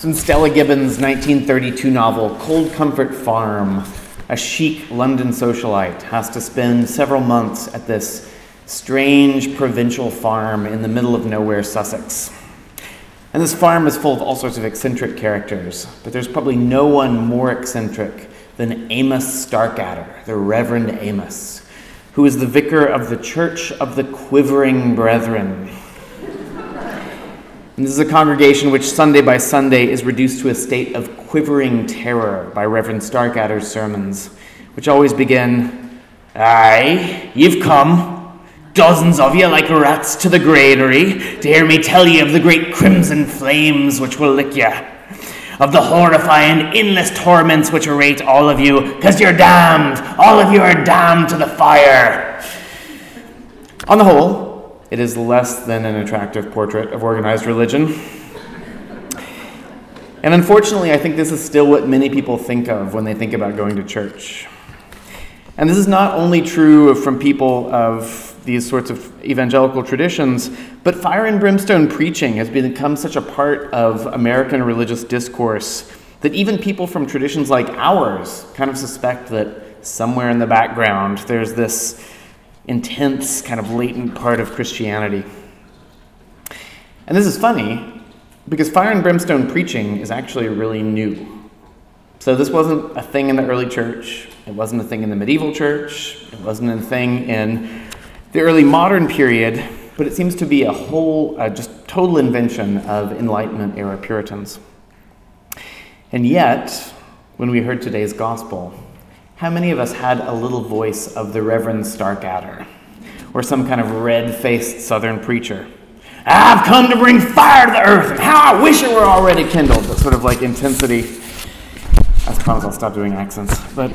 In Stella Gibbons' 1932 novel, Cold Comfort Farm. A chic London socialite has to spend several months at this strange provincial farm in the middle of nowhere, Sussex. And this farm is full of all sorts of eccentric characters, but there's probably no one more eccentric than Amos Starkadder, the Reverend Amos, who is the vicar of the Church of the Quivering Brethren. And this is a congregation which Sunday by Sunday is reduced to a state of quivering terror by Reverend Starkadder's sermons, which always begin, Aye, you've come, dozens of you like rats to the granary, to hear me tell you of the great crimson flames which will lick you of the horrifying, endless torments which await all of you, because you're damned. All of you are damned to the fire. On the whole, it is less than an attractive portrait of organized religion. And unfortunately, I think this is still what many people think of when they think about going to church. And this is not only true from people of these sorts of evangelical traditions, but fire and brimstone preaching has become such a part of American religious discourse that even people from traditions like ours kind of suspect that somewhere in the background there's this intense, kind of latent part of Christianity. And this is funny because fire and brimstone preaching is actually really new. So, this wasn't a thing in the early church, it wasn't a thing in the medieval church, it wasn't a thing in the early modern period, but it seems to be a whole, uh, just total invention of Enlightenment era Puritans. And yet, when we heard today's gospel, how many of us had a little voice of the Reverend Starkadder or some kind of red faced southern preacher? I've come to bring fire to the earth, and how I wish it were already kindled. That sort of like intensity. I promise I'll stop doing accents. But.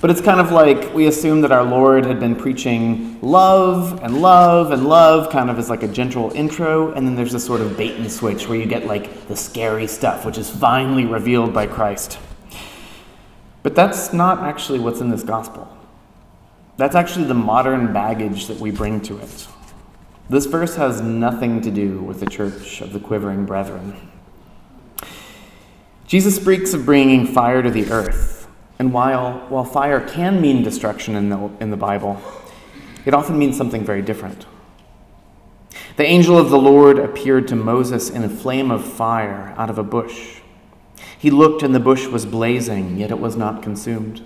But it's kind of like we assume that our Lord had been preaching love and love and love, kind of as like a gentle intro, and then there's this sort of bait and switch where you get like the scary stuff, which is finally revealed by Christ. But that's not actually what's in this gospel. That's actually the modern baggage that we bring to it. This verse has nothing to do with the church of the quivering brethren. Jesus speaks of bringing fire to the earth. And while, while fire can mean destruction in the, in the Bible, it often means something very different. The angel of the Lord appeared to Moses in a flame of fire out of a bush. He looked, and the bush was blazing, yet it was not consumed.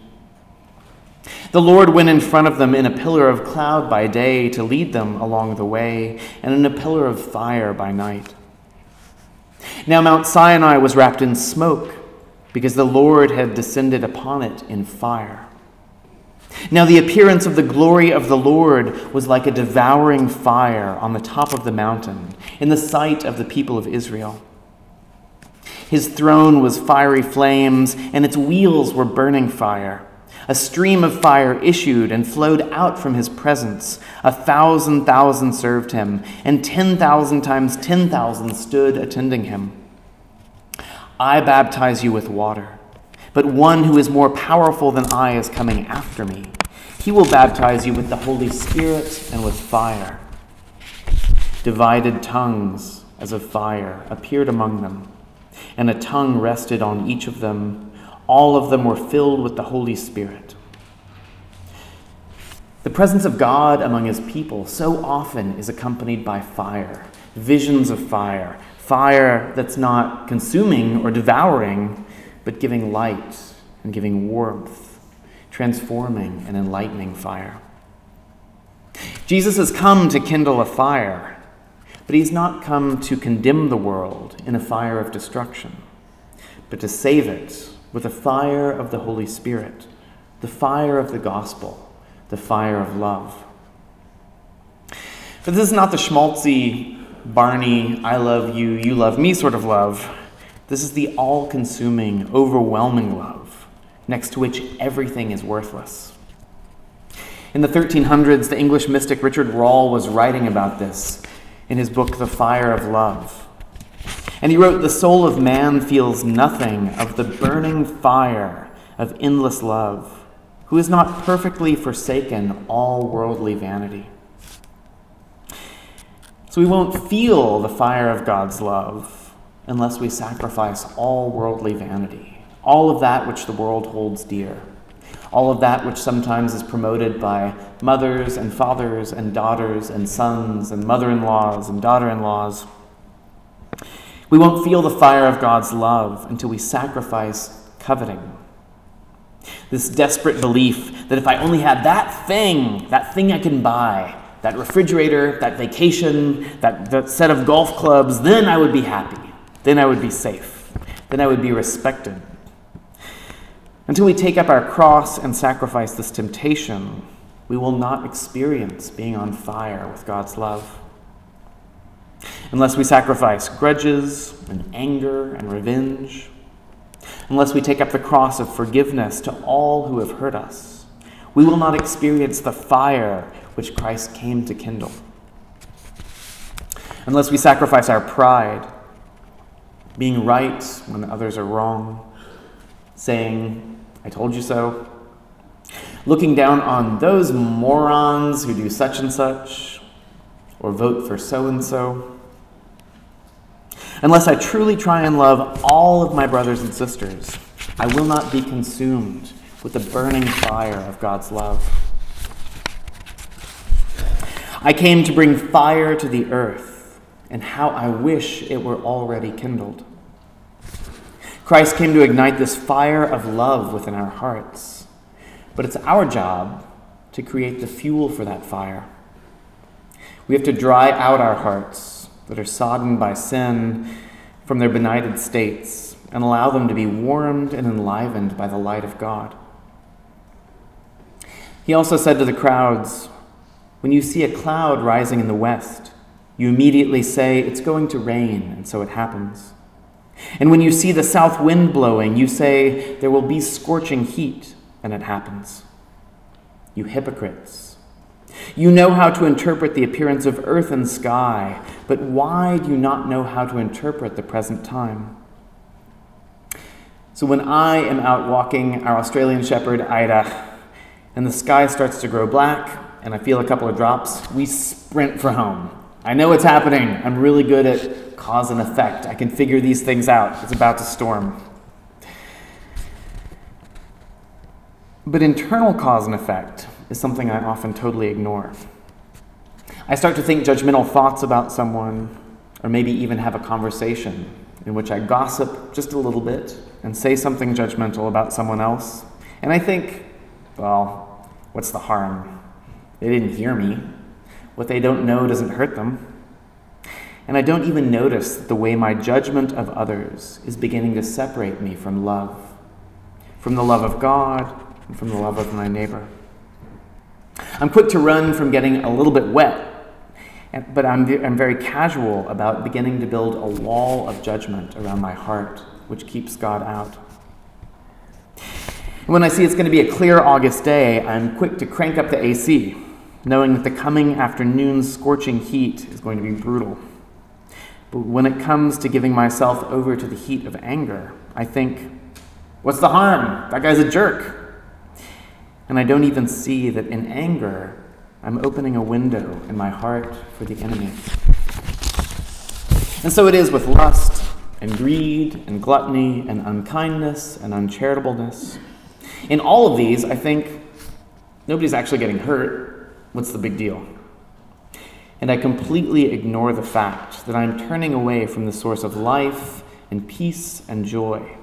The Lord went in front of them in a pillar of cloud by day to lead them along the way, and in a pillar of fire by night. Now Mount Sinai was wrapped in smoke because the Lord had descended upon it in fire. Now, the appearance of the glory of the Lord was like a devouring fire on the top of the mountain, in the sight of the people of Israel. His throne was fiery flames, and its wheels were burning fire. A stream of fire issued and flowed out from his presence. A thousand thousand served him, and ten thousand times ten thousand stood attending him. I baptize you with water, but one who is more powerful than I is coming after me. He will baptize you with the Holy Spirit and with fire. Divided tongues as of fire appeared among them, and a tongue rested on each of them. All of them were filled with the Holy Spirit. The presence of God among his people so often is accompanied by fire, visions of fire, Fire that's not consuming or devouring, but giving light and giving warmth, transforming and enlightening fire. Jesus has come to kindle a fire, but he's not come to condemn the world in a fire of destruction, but to save it with a fire of the Holy Spirit, the fire of the gospel, the fire of love. But this is not the schmaltzy Barney, I love you, you love me sort of love. This is the all consuming, overwhelming love, next to which everything is worthless. In the 1300s, the English mystic Richard Rolle was writing about this in his book, The Fire of Love. And he wrote, The soul of man feels nothing of the burning fire of endless love, who has not perfectly forsaken all worldly vanity. So we won't feel the fire of God's love unless we sacrifice all worldly vanity, all of that which the world holds dear, all of that which sometimes is promoted by mothers and fathers and daughters and sons and mother in laws and daughter in laws. We won't feel the fire of God's love until we sacrifice coveting. This desperate belief that if I only had that thing, that thing I can buy, that refrigerator, that vacation, that, that set of golf clubs, then I would be happy. Then I would be safe. Then I would be respected. Until we take up our cross and sacrifice this temptation, we will not experience being on fire with God's love. Unless we sacrifice grudges and anger and revenge, unless we take up the cross of forgiveness to all who have hurt us, we will not experience the fire which Christ came to kindle. Unless we sacrifice our pride, being right when others are wrong, saying, I told you so, looking down on those morons who do such and such, or vote for so and so. Unless I truly try and love all of my brothers and sisters, I will not be consumed with the burning fire of God's love. I came to bring fire to the earth, and how I wish it were already kindled. Christ came to ignite this fire of love within our hearts, but it's our job to create the fuel for that fire. We have to dry out our hearts that are sodden by sin from their benighted states and allow them to be warmed and enlivened by the light of God. He also said to the crowds, when you see a cloud rising in the west, you immediately say, It's going to rain, and so it happens. And when you see the south wind blowing, you say, There will be scorching heat, and it happens. You hypocrites. You know how to interpret the appearance of earth and sky, but why do you not know how to interpret the present time? So when I am out walking our Australian Shepherd, Ida, and the sky starts to grow black, and I feel a couple of drops, we sprint for home. I know what's happening. I'm really good at cause and effect. I can figure these things out. It's about to storm. But internal cause and effect is something I often totally ignore. I start to think judgmental thoughts about someone, or maybe even have a conversation in which I gossip just a little bit and say something judgmental about someone else. And I think, well, what's the harm? They didn't hear me. What they don't know doesn't hurt them. And I don't even notice the way my judgment of others is beginning to separate me from love, from the love of God and from the love of my neighbor. I'm quick to run from getting a little bit wet, but I'm, I'm very casual about beginning to build a wall of judgment around my heart, which keeps God out. When I see it's going to be a clear August day, I'm quick to crank up the AC knowing that the coming afternoon's scorching heat is going to be brutal. But when it comes to giving myself over to the heat of anger, I think, what's the harm? That guy's a jerk. And I don't even see that in anger, I'm opening a window in my heart for the enemy. And so it is with lust and greed and gluttony and unkindness and uncharitableness. In all of these, I think nobody's actually getting hurt. What's the big deal? And I completely ignore the fact that I'm turning away from the source of life and peace and joy,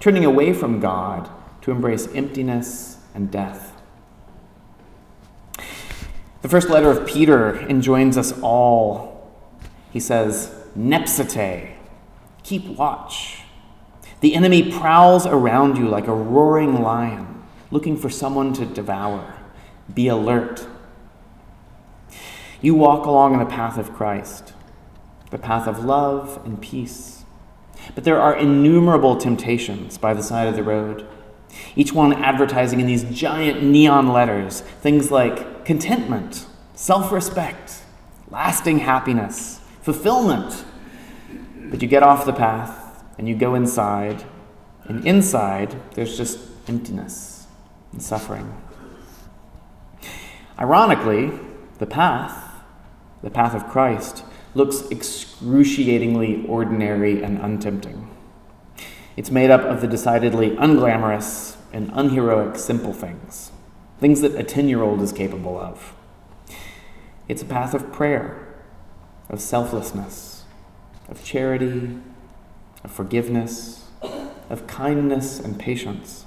turning away from God to embrace emptiness and death. The first letter of Peter enjoins us all. He says, Nepsate, keep watch. The enemy prowls around you like a roaring lion, looking for someone to devour. Be alert. You walk along in the path of Christ, the path of love and peace. But there are innumerable temptations by the side of the road, each one advertising in these giant neon letters things like contentment, self respect, lasting happiness, fulfillment. But you get off the path and you go inside, and inside there's just emptiness and suffering. Ironically, the path the path of Christ, looks excruciatingly ordinary and untempting. It's made up of the decidedly unglamorous and unheroic simple things, things that a 10 year old is capable of. It's a path of prayer, of selflessness, of charity, of forgiveness, of kindness and patience.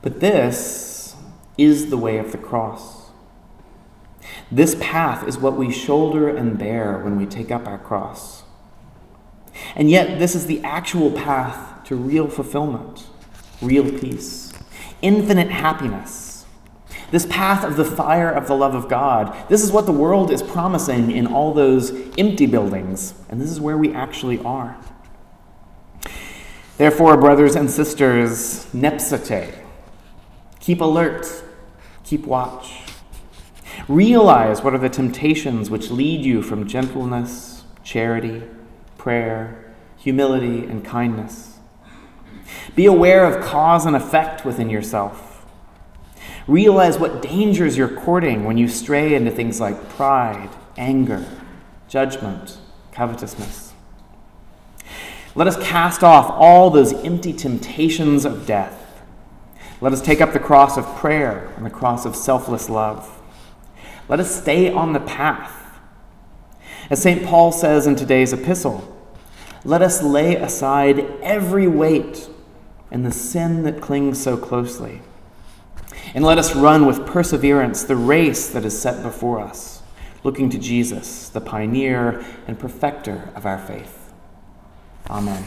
But this is the way of the cross. This path is what we shoulder and bear when we take up our cross. And yet, this is the actual path to real fulfillment, real peace, infinite happiness. This path of the fire of the love of God. This is what the world is promising in all those empty buildings, and this is where we actually are. Therefore, brothers and sisters, nepsate, keep alert, keep watch. Realize what are the temptations which lead you from gentleness, charity, prayer, humility, and kindness. Be aware of cause and effect within yourself. Realize what dangers you're courting when you stray into things like pride, anger, judgment, covetousness. Let us cast off all those empty temptations of death. Let us take up the cross of prayer and the cross of selfless love. Let us stay on the path. As St. Paul says in today's epistle, let us lay aside every weight and the sin that clings so closely. And let us run with perseverance the race that is set before us, looking to Jesus, the pioneer and perfecter of our faith. Amen.